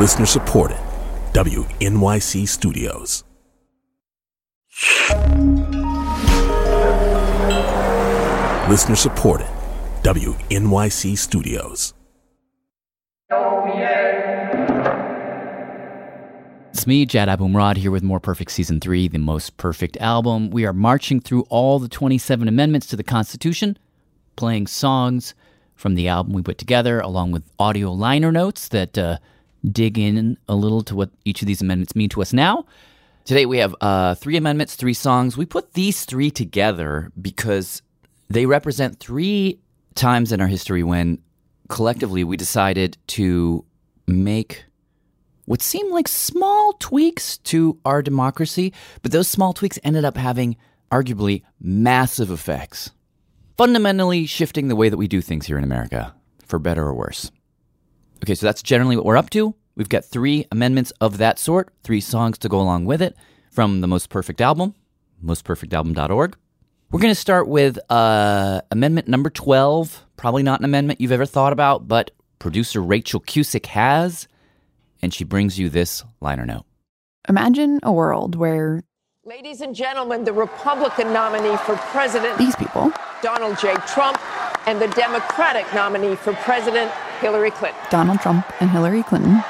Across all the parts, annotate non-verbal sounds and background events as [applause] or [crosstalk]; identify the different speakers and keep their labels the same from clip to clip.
Speaker 1: Listener supported. WNYC Studios. Listener supported. WNYC Studios.
Speaker 2: It's me, Jad Abumrad, here with More Perfect Season 3, the most perfect album. We are marching through all the 27 amendments to the Constitution, playing songs from the album we put together, along with audio liner notes that uh, dig in a little to what each of these amendments mean to us now. Today we have uh, three amendments, three songs. We put these three together because they represent three times in our history when collectively we decided to make what seemed like small tweaks to our democracy, but those small tweaks ended up having arguably massive effects, fundamentally shifting the way that we do things here in America, for better or worse. Okay, so that's generally what we're up to. We've got three amendments of that sort, three songs to go along with it from the Most Perfect Album, mostperfectalbum.org. We're going to start with uh, amendment number 12. Probably not an amendment you've ever thought about, but producer Rachael Cusick has, and she brings you this liner note.
Speaker 3: Imagine a world where
Speaker 4: Ladies and gentlemen, the Republican nominee for president,
Speaker 3: these people,
Speaker 4: Donald J. Trump, and the Democratic nominee for president, Hillary Clinton.
Speaker 3: Donald Trump and Hillary Clinton,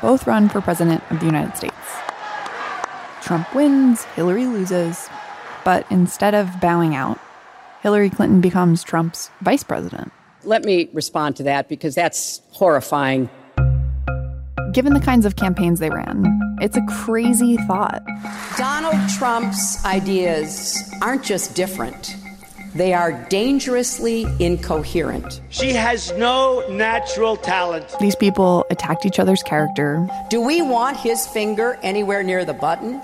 Speaker 3: both run for president of the United States. Trump wins, Hillary loses, but instead of bowing out, Hillary Clinton becomes Trump's vice president.
Speaker 5: Let me respond to that because that's horrifying.
Speaker 3: Given the kinds of campaigns they ran, it's a crazy thought.
Speaker 5: Donald Trump's ideas aren't just different, they are dangerously incoherent.
Speaker 6: She has no natural talent.
Speaker 3: These people attacked each other's character.
Speaker 5: Do we want his finger anywhere near the button?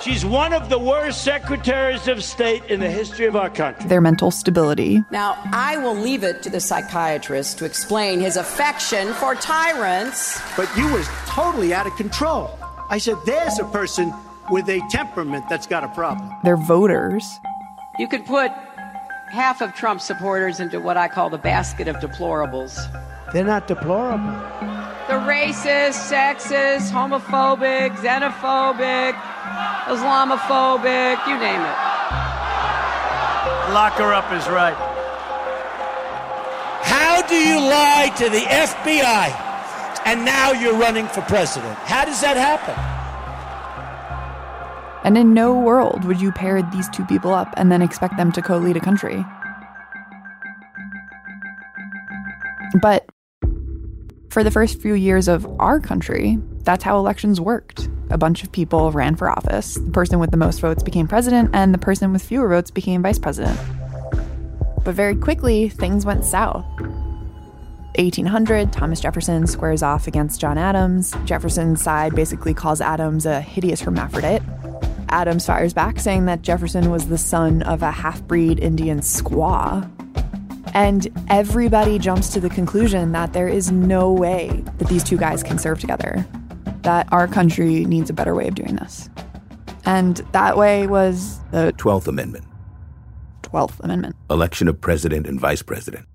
Speaker 6: She's one of the worst secretaries of state in the history of our country.
Speaker 3: Their mental stability.
Speaker 5: Now, I will leave it to the psychiatrist to explain his affection for tyrants.
Speaker 6: But you was totally out of control. I said, there's a person with a temperament that's got a problem.
Speaker 3: Their voters.
Speaker 5: You could put half of Trump supporters into what I call the basket of deplorables.
Speaker 6: They're not deplorable.
Speaker 5: The racist, sexist, homophobic, xenophobic, Islamophobic, you name it.
Speaker 6: Lock her up is right. How do you lie to the FBI and now you're running for president? How does that happen?
Speaker 3: And in no world would you pair these two people up and then expect them to co lead a country. But for the first few years of our country, that's how elections worked. A bunch of people ran for office. The person with the most votes became president, and the person with fewer votes became vice president. But very quickly, things went south. 1800, Thomas Jefferson squares off against John Adams. Jefferson's side basically calls Adams a hideous hermaphrodite. Adams fires back, saying that Jefferson was the son of a half breed Indian squaw. And everybody jumps to the conclusion that there is no way that these two guys can serve together, that our country needs a better way of doing this. And that way was the
Speaker 7: 12th Amendment
Speaker 3: 12th Amendment
Speaker 7: election of president and vice president.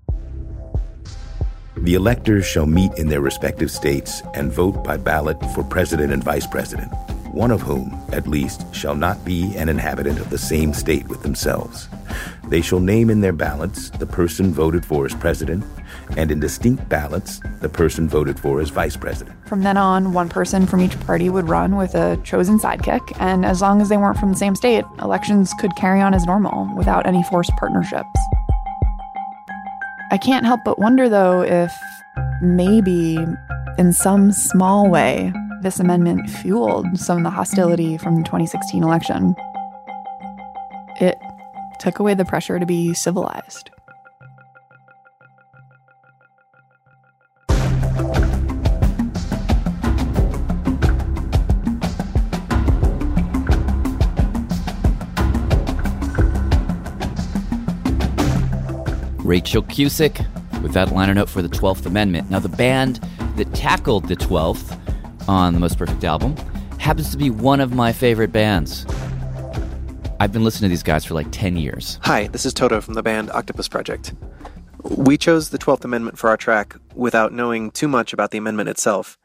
Speaker 7: The electors shall meet in their respective states and vote by ballot for president and vice president, one of whom, at least, shall not be an inhabitant of the same state with themselves. They shall name in their ballots the person voted for as president, and in distinct ballots, the person voted for as vice president.
Speaker 3: From then on, one person from each party would run with a chosen sidekick, and as long as they weren't from the same state, elections could carry on as normal without any forced partnerships. I can't help but wonder, though, if maybe in some small way, this amendment fueled some of the hostility from the 2016 election. It took away the pressure to be civilized.
Speaker 2: Rachael Cusick with that liner note for the 12th Amendment. Now, the band that tackled the 12th on the Most Perfect album happens to be one of my favorite bands. I've been listening to these guys for like 10 years.
Speaker 8: Hi, this is Toto from the band Octopus Project. We chose the 12th Amendment for our track without knowing too much about the amendment itself.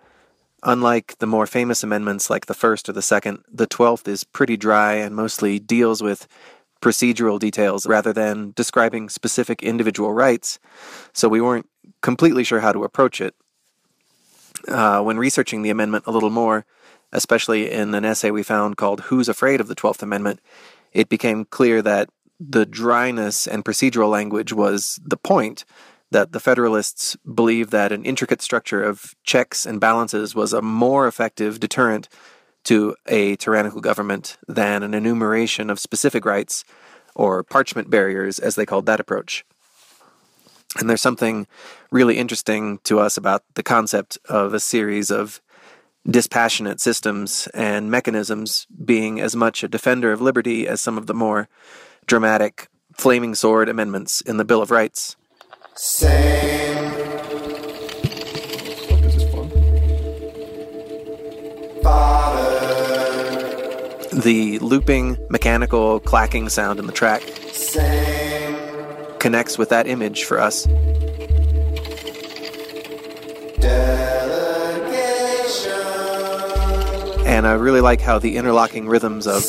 Speaker 8: Unlike the more famous amendments like the first or the second, the 12th is pretty dry and mostly deals with procedural details rather than describing specific individual rights, so we weren't completely sure how to approach it. Uh, when researching the amendment a little more, especially in an essay we found called Who's Afraid of the 12th Amendment, it became clear that the dryness and procedural language was the point, that the Federalists believed that an intricate structure of checks and balances was a more effective deterrent to a tyrannical government than an enumeration of specific rights or parchment barriers, as they called that approach. And there's something really interesting to us about the concept of a series of dispassionate systems and mechanisms being as much a defender of liberty as some of the more dramatic flaming sword amendments in the Bill of Rights. Same. This is fun. The looping, mechanical, clacking sound in the track Same. Connects with that image for us. And I really like how the interlocking rhythms of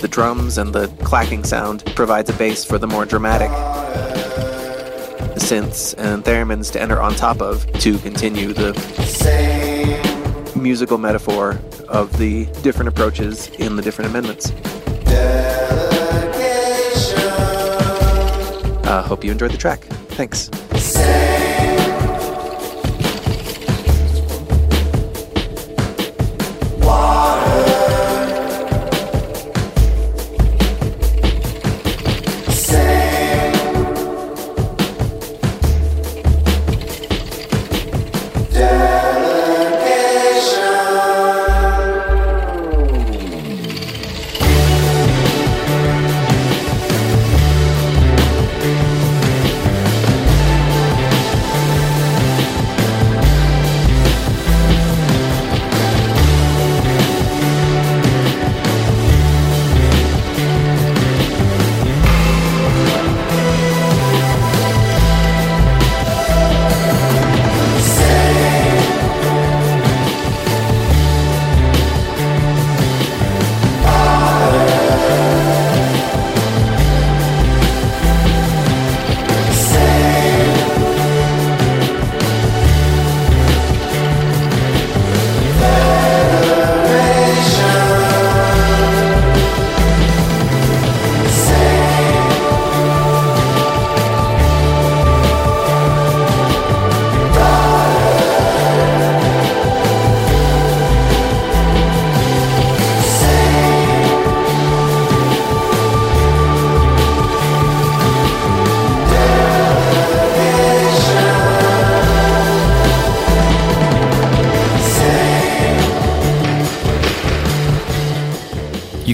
Speaker 8: the drums and the clacking sound provides a base for the more dramatic synths and theremins to enter on top of to continue the musical metaphor of the different approaches in the different amendments. Uh, hope you enjoyed the track. Thanks.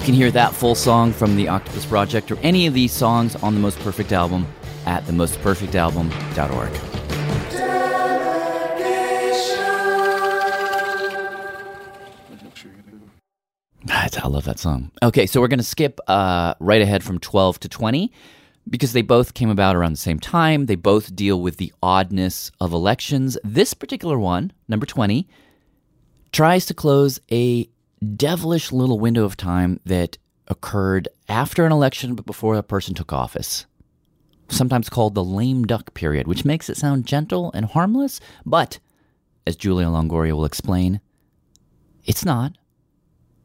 Speaker 2: Hear that full song from the Octopus Project or any of these songs on the Most Perfect album at themostperfectalbum.org. I love that song. Okay, so we're going to skip uh, right ahead from 12 to 20 because they both came about around the same time. They both deal with the oddness of elections. This particular one, number 20, tries to close a devilish little window of time that occurred after an election but before a person took office. Sometimes called the lame duck period, which makes it sound gentle and harmless, but as Julia Longoria will explain, it's not.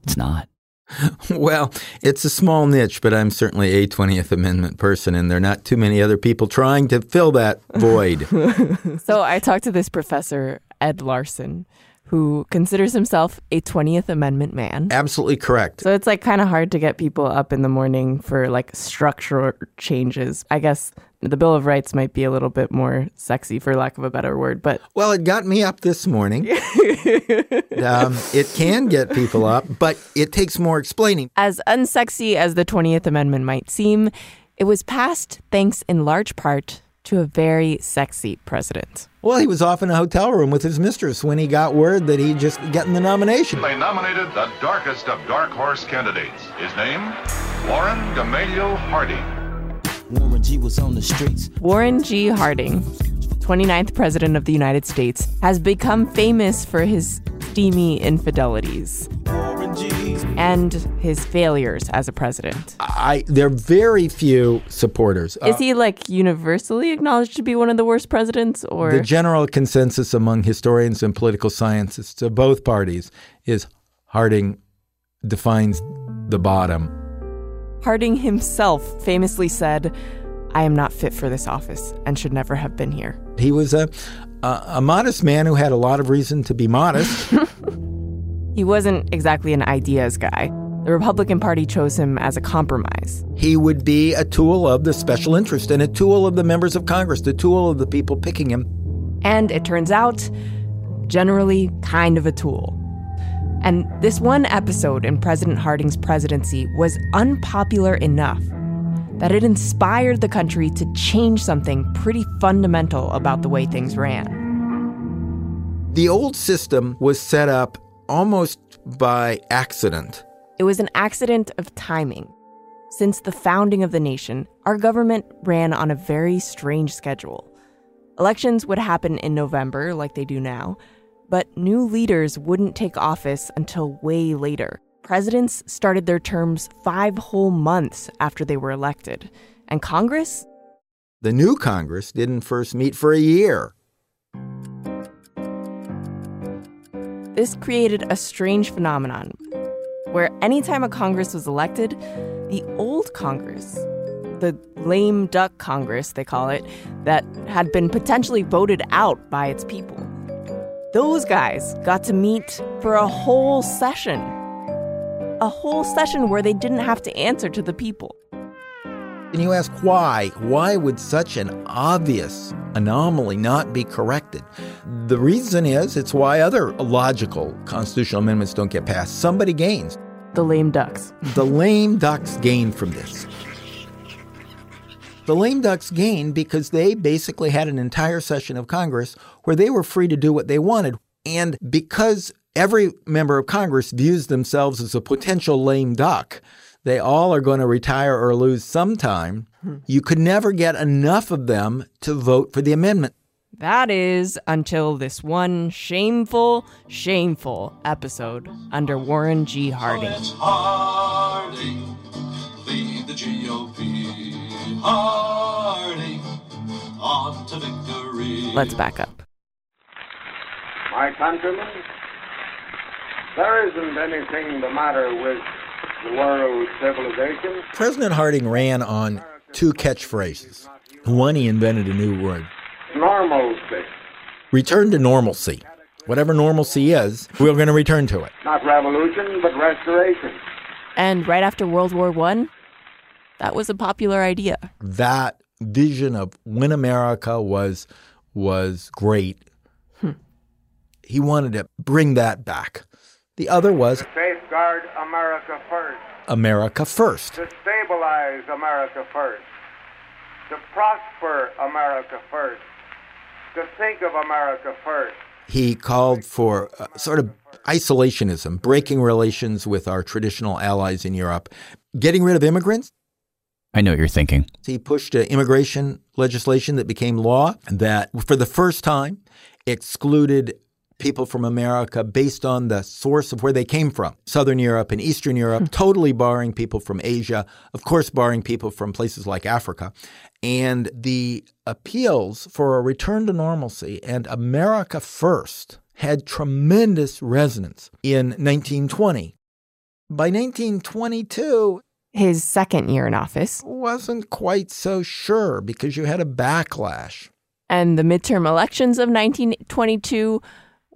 Speaker 2: It's not. [laughs]
Speaker 9: Well, it's a small niche, but I'm certainly a 20th Amendment person, and there are not too many other people trying to fill that void. [laughs]
Speaker 10: so I talked to this professor, Ed Larson, who considers himself a 20th Amendment man.
Speaker 9: Absolutely correct.
Speaker 10: So it's like kind of hard to get people up in the morning for like structural changes. I guess the Bill of Rights might be a little bit more sexy, for lack of a better word. But
Speaker 9: well, it got me up this morning. [laughs] um, it can get people up, but it takes more explaining.
Speaker 10: As unsexy as the 20th Amendment might seem, it was passed thanks in large part to a very sexy president.
Speaker 9: Well, he was off in a hotel room with his mistress when he got word that he'd just gotten the nomination.
Speaker 11: They nominated the darkest of dark horse candidates. His name? Warren Gamaliel Harding. Warren G was on the streets.
Speaker 10: Warren G. Harding, 29th President of the United States, has become famous for his steamy infidelities and his failures as a president.
Speaker 9: I there are very few supporters.
Speaker 10: Is uh, he like universally acknowledged to be one of the worst presidents or
Speaker 9: The general consensus among historians and political scientists of both parties is Harding defines the bottom.
Speaker 10: Harding himself famously said, I am not fit for this office and should never have been here.
Speaker 9: He was a, a, a modest man who had a lot of reason to be modest. [laughs]
Speaker 10: He wasn't exactly an ideas guy. The Republican Party chose him as a compromise.
Speaker 9: he would be a tool of the special interest and a tool of the members of Congress, the tool of the people picking him.
Speaker 10: And it turns out, generally kind of a tool. And this one episode in President Harding's presidency was unpopular enough that it inspired the country to change something pretty fundamental about the way things ran.
Speaker 9: The old system was set up almost by accident.
Speaker 10: It was an accident of timing. Since the founding of the nation, our government ran on a very strange schedule. Elections would happen in November, like they do now, but new leaders wouldn't take office until way later. Presidents started their terms five whole months after they were elected, and Congress?
Speaker 9: The new Congress didn't first meet for a year.
Speaker 10: This created a strange phenomenon where anytime a Congress was elected, the old Congress, the lame duck Congress, they call it, that had been potentially voted out by its people, those guys got to meet for a whole session. A whole session where they didn't have to answer to the people.
Speaker 9: And you ask why? Why would such an obvious anomaly not be corrected? The reason is it's why other logical constitutional amendments don't get passed. Somebody gains.
Speaker 10: The lame ducks.
Speaker 9: The lame ducks gain from this. The lame ducks gained because they basically had an entire session of Congress where they were free to do what they wanted. And because every member of Congress views themselves as a potential lame duck, they all are going to retire or lose sometime. Hmm. You could never get enough of them to vote for the amendment.
Speaker 10: That is until this one shameful, shameful episode under Warren G. Harding.
Speaker 12: Harding, lead the GOP. Harding, on to victory.
Speaker 10: Let's back up.
Speaker 13: My countrymen, there isn't anything the matter with the world civilization.
Speaker 9: President Harding ran on two catchphrases. One, he invented a new word
Speaker 13: Normalcy,
Speaker 9: return to normalcy. Whatever normalcy is, we're going to return to it.
Speaker 13: not revolution, but restoration.
Speaker 10: And right after World War I, that was a popular idea.
Speaker 9: That vision of when America was was great. Hmm. He wanted to bring that back. The other was
Speaker 13: Safeguard America first.
Speaker 9: America first.
Speaker 13: To stabilize America first. To prosper America first. To think of America first.
Speaker 9: He called for uh, sort of isolationism, breaking relations with our traditional allies in Europe, getting rid of immigrants.
Speaker 2: I know what you're thinking.
Speaker 9: He pushed uh, immigration legislation that became law that, for the first time, excluded people from America based on the source of where they came from Southern Europe and Eastern Europe, hmm. totally barring people from Asia, of course, barring people from places like Africa. And the appeals for a return to normalcy and America first had tremendous resonance in 1920. By 1922,
Speaker 10: His second year in office,
Speaker 9: wasn't quite so sure because you had a backlash.
Speaker 10: and the midterm elections of 1922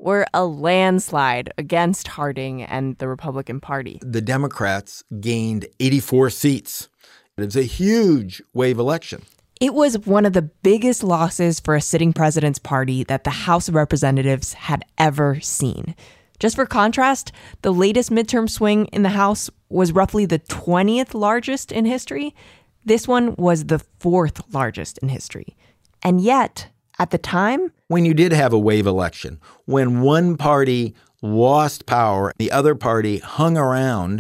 Speaker 10: were a landslide against Harding and the Republican Party.
Speaker 9: The Democrats gained 84 seats. It was a huge wave election.
Speaker 10: It was one of the biggest losses for a sitting president's party that the House of Representatives had ever seen. Just for contrast, the latest midterm swing in the House was roughly the 20th largest in history. This one was the fourth largest in history. And yet, at the time,
Speaker 9: When you did have a wave election, when one party lost power, the other party hung around,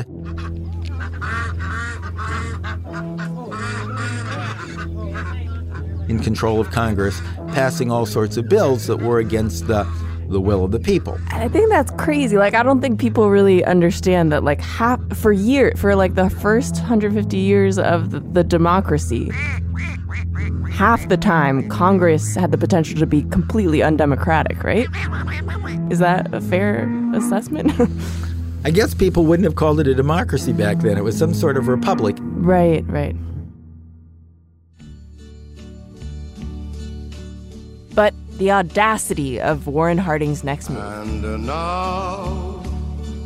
Speaker 9: in control of Congress, passing all sorts of bills that were against the the will of the people.
Speaker 10: I think that's crazy. Like I don't think people really understand that like half for year for like the first 150 years of the, the democracy half the time Congress had the potential to be completely undemocratic, right? Is that a fair assessment? [laughs]
Speaker 9: I guess people wouldn't have called it a democracy back then. It was some sort of republic.
Speaker 10: Right, right. But the audacity of Warren Harding's next move.
Speaker 12: And uh, now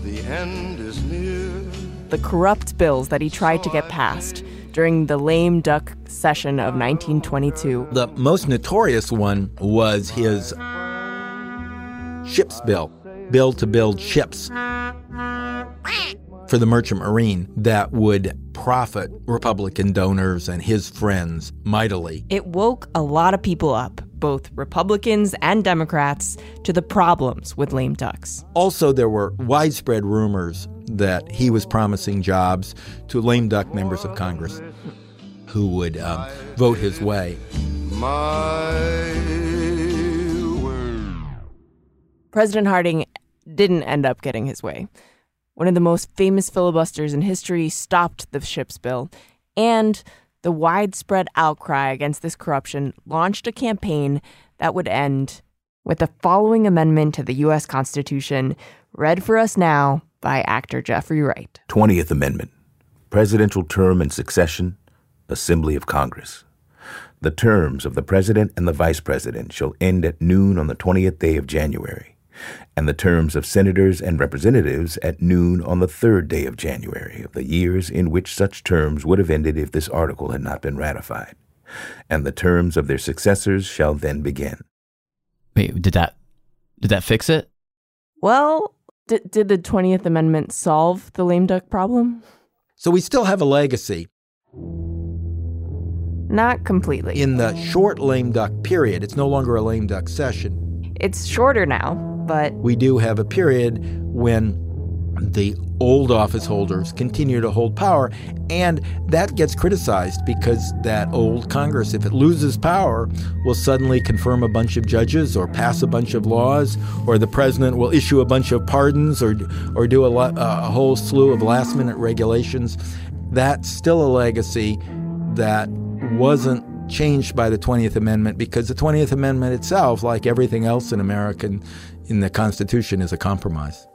Speaker 12: the end is near.
Speaker 10: The corrupt bills that he tried to get passed during the lame duck session of 1922.
Speaker 9: The most notorious one was his ships bill, bill to build ships for the merchant marine that would profit Republican donors and his friends mightily.
Speaker 10: It woke a lot of people up, both Republicans and Democrats, to the problems with lame ducks.
Speaker 9: Also, there were widespread rumors that he was promising jobs to lame duck members of Congress who would um, vote his way.
Speaker 10: President Harding didn't end up getting his way. One of the most famous filibusters in history stopped the ships bill, and the widespread outcry against this corruption launched a campaign that would end with the following amendment to the U.S. Constitution, read for us now by actor Jeffrey Wright.
Speaker 7: 20th Amendment Presidential Term and Succession, Assembly of Congress. The terms of the President and the Vice President shall end at noon on the 20th day of January and the terms of senators and representatives at noon on the third day of January of the years in which such terms would have ended if this article had not been ratified. And the terms of their successors shall then begin.
Speaker 2: Wait, did that did that fix it?
Speaker 10: Well, d- did the 20th Amendment solve the lame duck problem?
Speaker 9: So we still have a legacy.
Speaker 10: Not completely.
Speaker 9: In the short lame duck period, it's no longer a lame duck session.
Speaker 10: It's shorter now, but
Speaker 9: we do have a period when the old office holders continue to hold power, and that gets criticized because that old Congress, if it loses power, will suddenly confirm a bunch of judges or pass a bunch of laws, or the president will issue a bunch of pardons or or do a, lo- a whole slew of last minute regulations. That's still a legacy that wasn't changed by the 20th Amendment because the 20th Amendment itself, like everything else in American in the Constitution, is a compromise.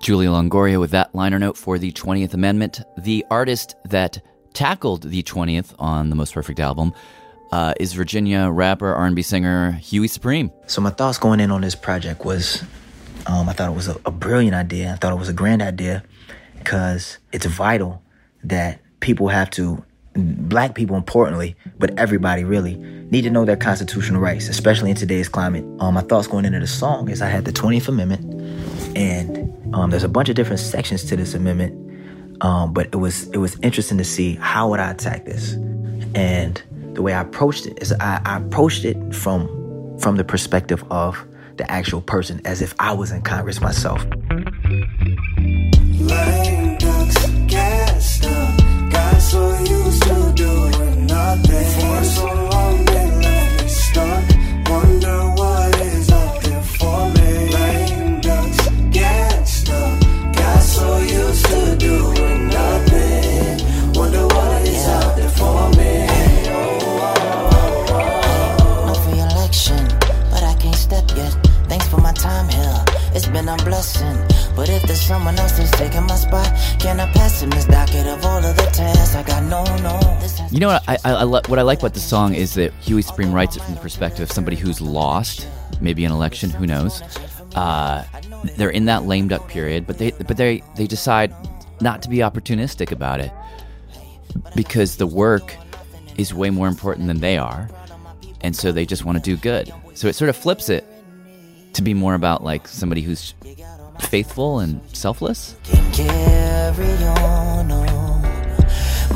Speaker 2: Julia Longoria with that liner note for the 20th Amendment. The artist that tackled the 20th on the Most Perfect album uh, is Virginia rapper, R&B singer Huey Supreme.
Speaker 14: So my thoughts going in on this project was, um, I thought it was a, a brilliant idea. I thought it was a grand idea because it's vital that people have to black people importantly, but everybody really need to know their constitutional rights, especially in today's climate. Um, my thoughts going into the song is I had the 20th Amendment, and um, there's a bunch of different sections to this amendment. Um, but it was it was interesting to see how would I attack this, and the way I approached it is I, I approached it from from the perspective of the actual person, as if I was in Congress myself.
Speaker 12: Nothing. For so
Speaker 2: You know what I, I, I lo- what I like about the song is that Huey Supreme writes it from the perspective of somebody who's lost, maybe an election, who knows. Uh, they're in that lame duck period, but they but they they decide not to be opportunistic about it because the work is way more important than they are, and so they just want to do good. So it sort of flips it to be more about like somebody who's faithful and selfless.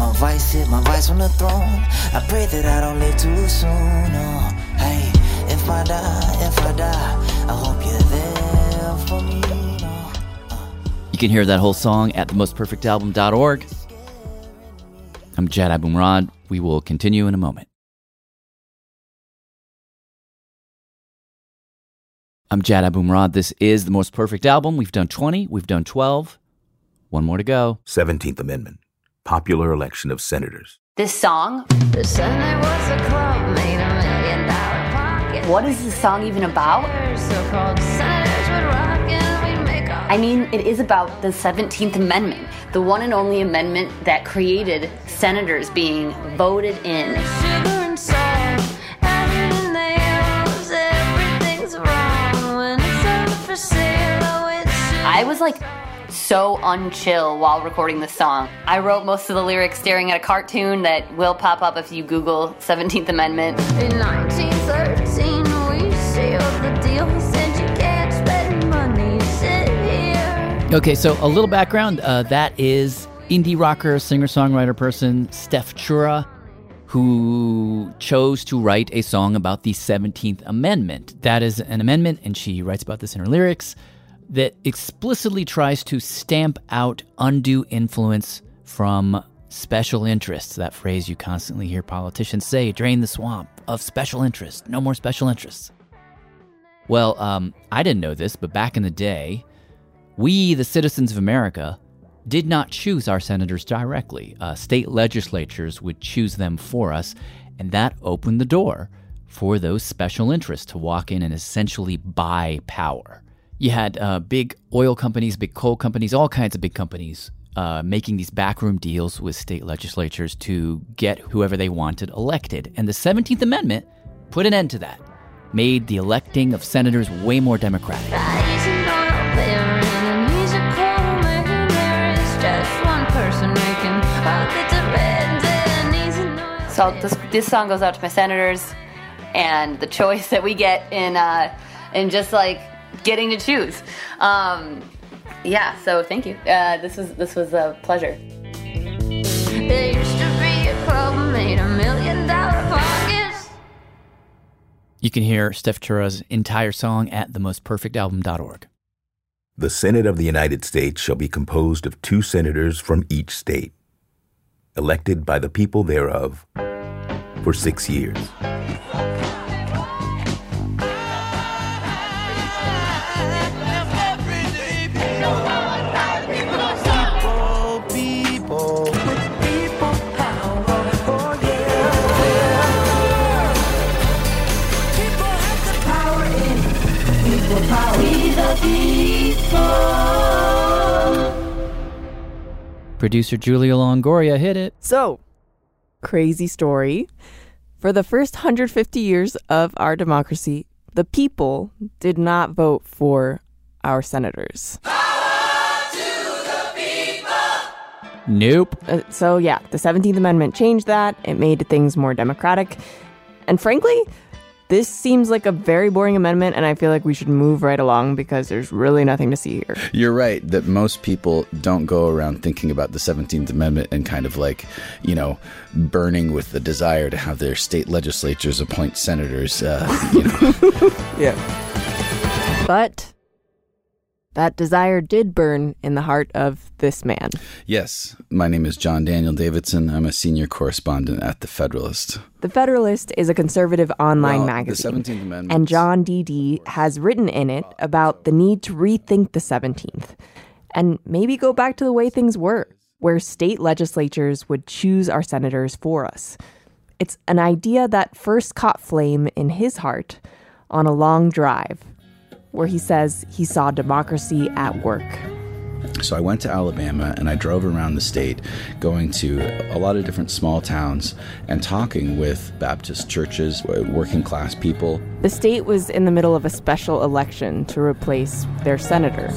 Speaker 11: My vice hit my vice on the throne. I pray that I don't live too soon. Oh, hey, if I die, if I die, I hope you're there for me. Oh.
Speaker 2: You can hear that whole song at themostperfectalbum.org. I'm Jad Abumrad. We will continue in a moment. I'm Jad Abumrad. This is the most perfect album. We've done 20, we've done 12. One more to go.
Speaker 7: 17th Amendment. Popular election of senators.
Speaker 15: This song. The Senate was a club made a million dollar pocket. What is this song even about? I mean, it is about the 17th Amendment, the one and only amendment that created senators being voted in. I was like so unchill while recording this song. I wrote most of the lyrics staring at a cartoon that will pop up if you Google 17th Amendment. In 1913, we sealed the deal. He said you can't spend money, sit here.
Speaker 2: Okay, so a little background. Uh, that is indie rocker, singer songwriter person Stef Chura, who chose to write a song about the 17th Amendment. That is an amendment, and she writes about this in her lyrics, that explicitly tries to stamp out undue influence from special interests. That phrase you constantly hear politicians say drain the swamp of special interests, no more special interests. Well, um, I didn't know this, but back in the day, we, the citizens of America, did not choose our senators directly. Uh, state legislatures would choose them for us, and that opened the door for those special interests to walk in and essentially buy power. You had uh, big oil companies, big coal companies, all kinds of big companies uh, making these backroom deals with state legislatures to get whoever they wanted elected. And the 17th Amendment put an end to that, made the electing of senators way more democratic.
Speaker 15: So this, this song goes out to my senators and the choice that we get in uh, in just like getting to choose. Um, yeah, so thank you. Uh, this was this was a pleasure.
Speaker 11: There used to be a club made a million dollar pockets.
Speaker 2: You can hear Stef Chura's entire song at themostperfectalbum.org.
Speaker 7: The Senate of the United States shall be composed of two senators from each state, elected by the people thereof for six years.
Speaker 2: Producer Julia Longoria hit it.
Speaker 10: So, crazy story. For the first 150 years of our democracy, the people did not vote for our senators.
Speaker 2: Nope.
Speaker 10: Uh, so, yeah, the 17th Amendment changed that. It made things more democratic. And frankly, this seems like a very boring amendment, and I feel like we should move right along because there's really nothing to see here.
Speaker 16: You're right that most people don't go around thinking about the 17th Amendment and kind of like, you know, burning with the desire to have their state legislatures appoint senators. Uh, you know. [laughs]
Speaker 10: yeah. But that desire did burn in the heart of this man.
Speaker 16: Yes, my name is John Daniel Davidson. I'm a senior correspondent at The Federalist.
Speaker 10: The Federalist is a conservative online
Speaker 16: Well,
Speaker 10: magazine.
Speaker 16: The 17th Amendment.
Speaker 10: And John D.D. has written in it about the need to rethink the 17th and maybe go back to the way things were, where state legislatures would choose our senators for us. It's an idea that first caught flame in his heart on a long drive where he says he saw democracy at work.
Speaker 16: So I went to Alabama and I drove around the state, going to a lot of different small towns and talking with Baptist churches, working class people.
Speaker 10: The state was in the middle of a special election to replace their senator.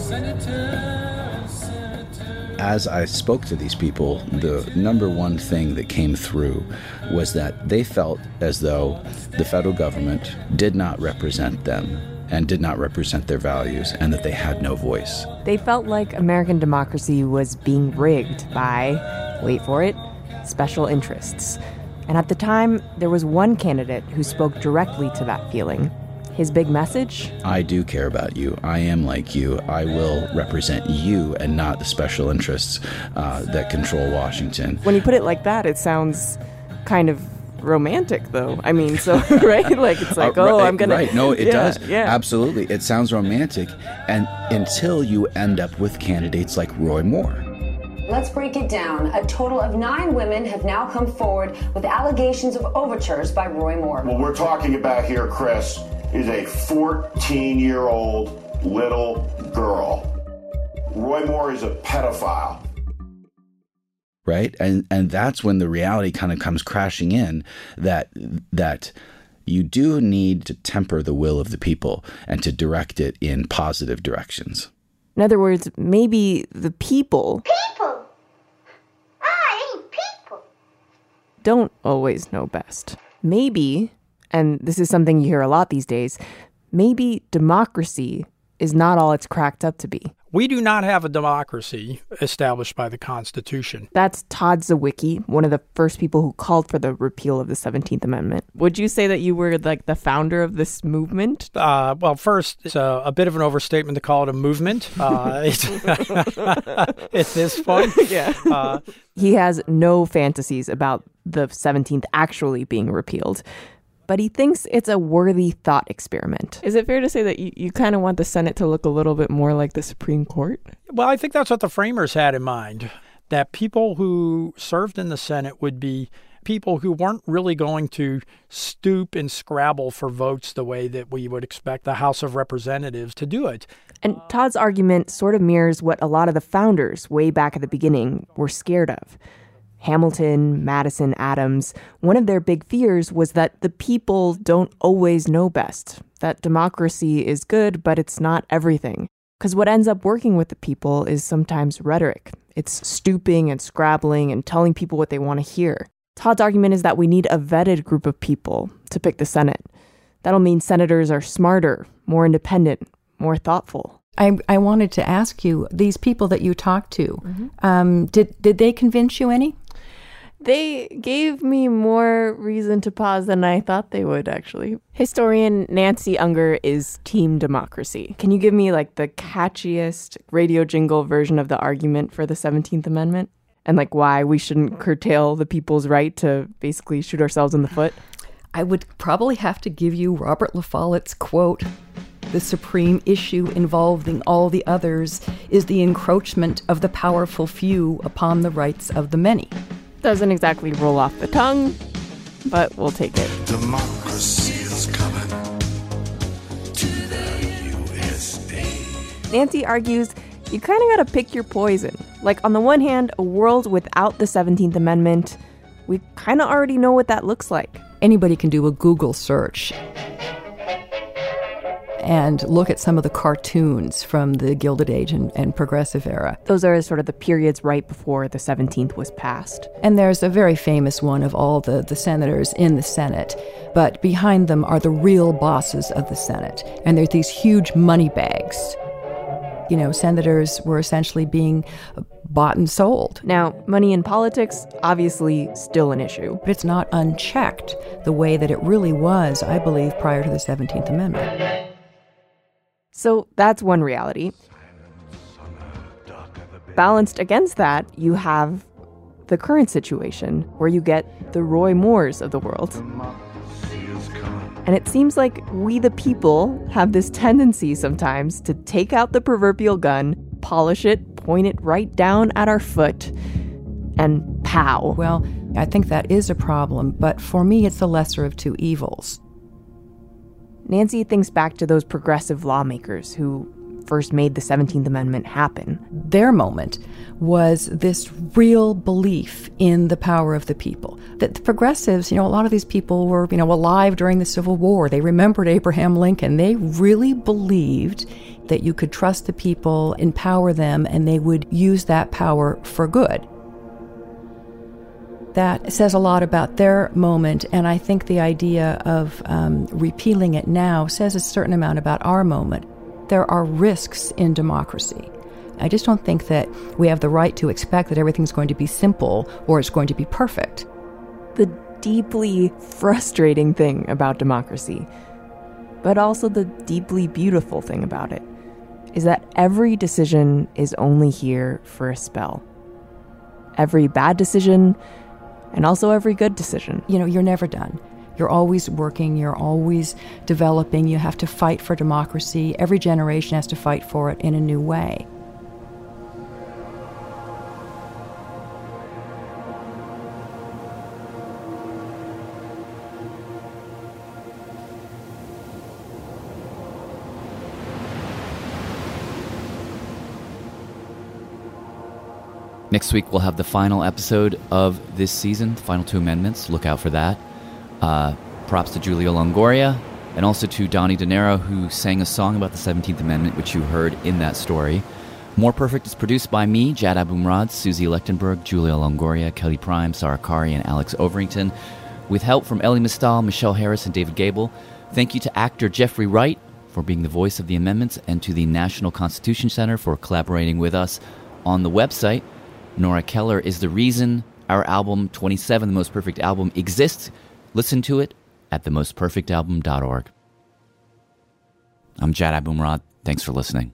Speaker 16: As I spoke to these people, the number one thing that came through was that they felt as though the federal government did not represent them and did not represent their values and that they had no voice.
Speaker 10: They felt like American democracy was being rigged by, wait for it, special interests. And at the time, there was one candidate who spoke directly to that feeling His big message?
Speaker 16: I do care about you. I am like you. I will represent you and not the special interests uh, that control Washington.
Speaker 10: When you put it like that, it sounds kind of romantic though. I mean, so [laughs] [laughs] right? Like it's like,
Speaker 16: Uh,
Speaker 10: oh,
Speaker 16: right,
Speaker 10: I'm gonna
Speaker 16: Right. No, it
Speaker 10: Yeah,
Speaker 16: does.
Speaker 10: Yeah.
Speaker 16: Absolutely. It sounds romantic. And until you end up with candidates like Roy Moore.
Speaker 17: Let's break it down. A total of nine women have now come forward with allegations of overtures by Roy Moore.
Speaker 18: What we're talking about here, Chris, is a 14 year old little girl. Roy Moore is a pedophile.
Speaker 16: Right and and that's when the reality kind of comes crashing in that that you do need to temper the will of the people and to direct it in positive directions
Speaker 10: In other words, maybe the people
Speaker 19: People! I ain't people!
Speaker 10: don't always know best. Maybe, and this is something you hear a lot these days, maybe democracy is not all it's cracked up to be.
Speaker 20: We do not have a democracy established by the Constitution.
Speaker 10: That's Todd Zywicki, one of the first people who called for the repeal of the 17th Amendment. Would you say that you were like the founder of this movement?
Speaker 20: Uh, well, first, it's a, a bit of an overstatement to call it a movement uh, [laughs] it's- [laughs] at this point. [laughs]
Speaker 10: Yeah.
Speaker 20: Uh,
Speaker 10: He has no fantasies about the 17th actually being repealed, but he thinks it's a worthy thought experiment. Is it fair to say that you, you kind of want the Senate to look a little bit more like the Supreme Court?
Speaker 20: well, I think that's what the framers had in mind that people who served in the Senate would be people who weren't really going to stoop and scrabble for votes the way that we would expect the House of Representatives to do it.
Speaker 10: And Todd's argument sort of mirrors what a lot of the founders way back at the beginning were scared of. Hamilton, Madison, Adams, one of their big fears was that the people don't always know best, that democracy is good, but it's not everything. Because what ends up working with the people is sometimes rhetoric. It's stooping and scrabbling and telling people what they want to hear. Todd's argument is that we need a vetted group of people to pick the Senate. That'll mean senators are smarter, more independent, more thoughtful.
Speaker 21: I, I wanted to ask you these people that you talked to, um, did, did they convince you any?
Speaker 10: They gave me more reason to pause than I thought they would, actually. Historian Nancy Unger is Team Democracy. Can you give me like the catchiest radio jingle version of the argument for the 17th Amendment? And like why we shouldn't curtail the people's right to basically shoot ourselves in the foot?
Speaker 21: I would probably have to give you Robert La Follette's quote The supreme issue involving all the others is the encroachment of the powerful few upon the rights of the many.
Speaker 10: Doesn't exactly roll off the tongue, but we'll take it.
Speaker 12: Democracy is coming to the USA.
Speaker 10: Nancy argues you kind of got to pick your poison. Like, on the one hand, a world without the 17th Amendment, we kind of already know what that looks like.
Speaker 21: Anybody can do a Google search and look at some of the cartoons from the Gilded Age and, and Progressive era.
Speaker 10: Those are sort of the periods right before the 17th was passed.
Speaker 21: And there's a very famous one of all the, the senators in the Senate, but behind them are the real bosses of the Senate. And there's these huge money bags. You know, senators were essentially being bought and sold.
Speaker 10: Now, money in politics, obviously still an issue.
Speaker 21: But it's not unchecked the way that it really was, I believe, prior to the 17th Amendment.
Speaker 10: So that's one reality. Balanced against that, you have the current situation where you get the Roy Moores of the world. And it seems like we, the people, have this tendency sometimes to take out the proverbial gun, polish it, point it right down at our foot, and pow.
Speaker 21: Well, I think that is a problem, but for me, it's the lesser of two evils.
Speaker 10: Nancy thinks back to those progressive lawmakers who first made the 17th Amendment happen.
Speaker 21: Their moment was this real belief in the power of the people. That the progressives, you know, a lot of these people were, you know, alive during the Civil War. They remembered Abraham Lincoln. They really believed that you could trust the people, empower them, and they would use that power for good. That says a lot about their moment, and I think the idea of um, repealing it now says a certain amount about our moment. There are risks in democracy. I just don't think that we have the right to expect that everything's going to be simple or it's going to be perfect.
Speaker 10: The deeply frustrating thing about democracy but also the deeply beautiful thing about it is that every decision is only here for a spell. Every bad decision, and also every good decision.
Speaker 21: You know, you're never done. You're always working, you're always developing, you have to fight for democracy. Every generation has to fight for it in a new way.
Speaker 2: Next week, we'll have the final episode of this season, the final two amendments. Look out for that. Uh, props to Julia Longoria and also to Donnie De Niro, who sang a song about the 17th Amendment, which you heard in that story. More Perfect is produced by me, Jad Abumrad, Suzie Lechtenberg, Julia Longoria, Kelly Prime, Sarah Qari, and Alex Overington, with help from Elie Mystal, Michelle Harris, and David Gebel. Thank you to actor Jeffrey Wright for being the voice of the amendments and to the National Constitution Center for collaborating with us on the website. Nora Keller is the reason our album 27, The Most Perfect Album, exists. Listen to it at themostperfectalbum.org. I'm Jad Abumrad. Thanks for listening.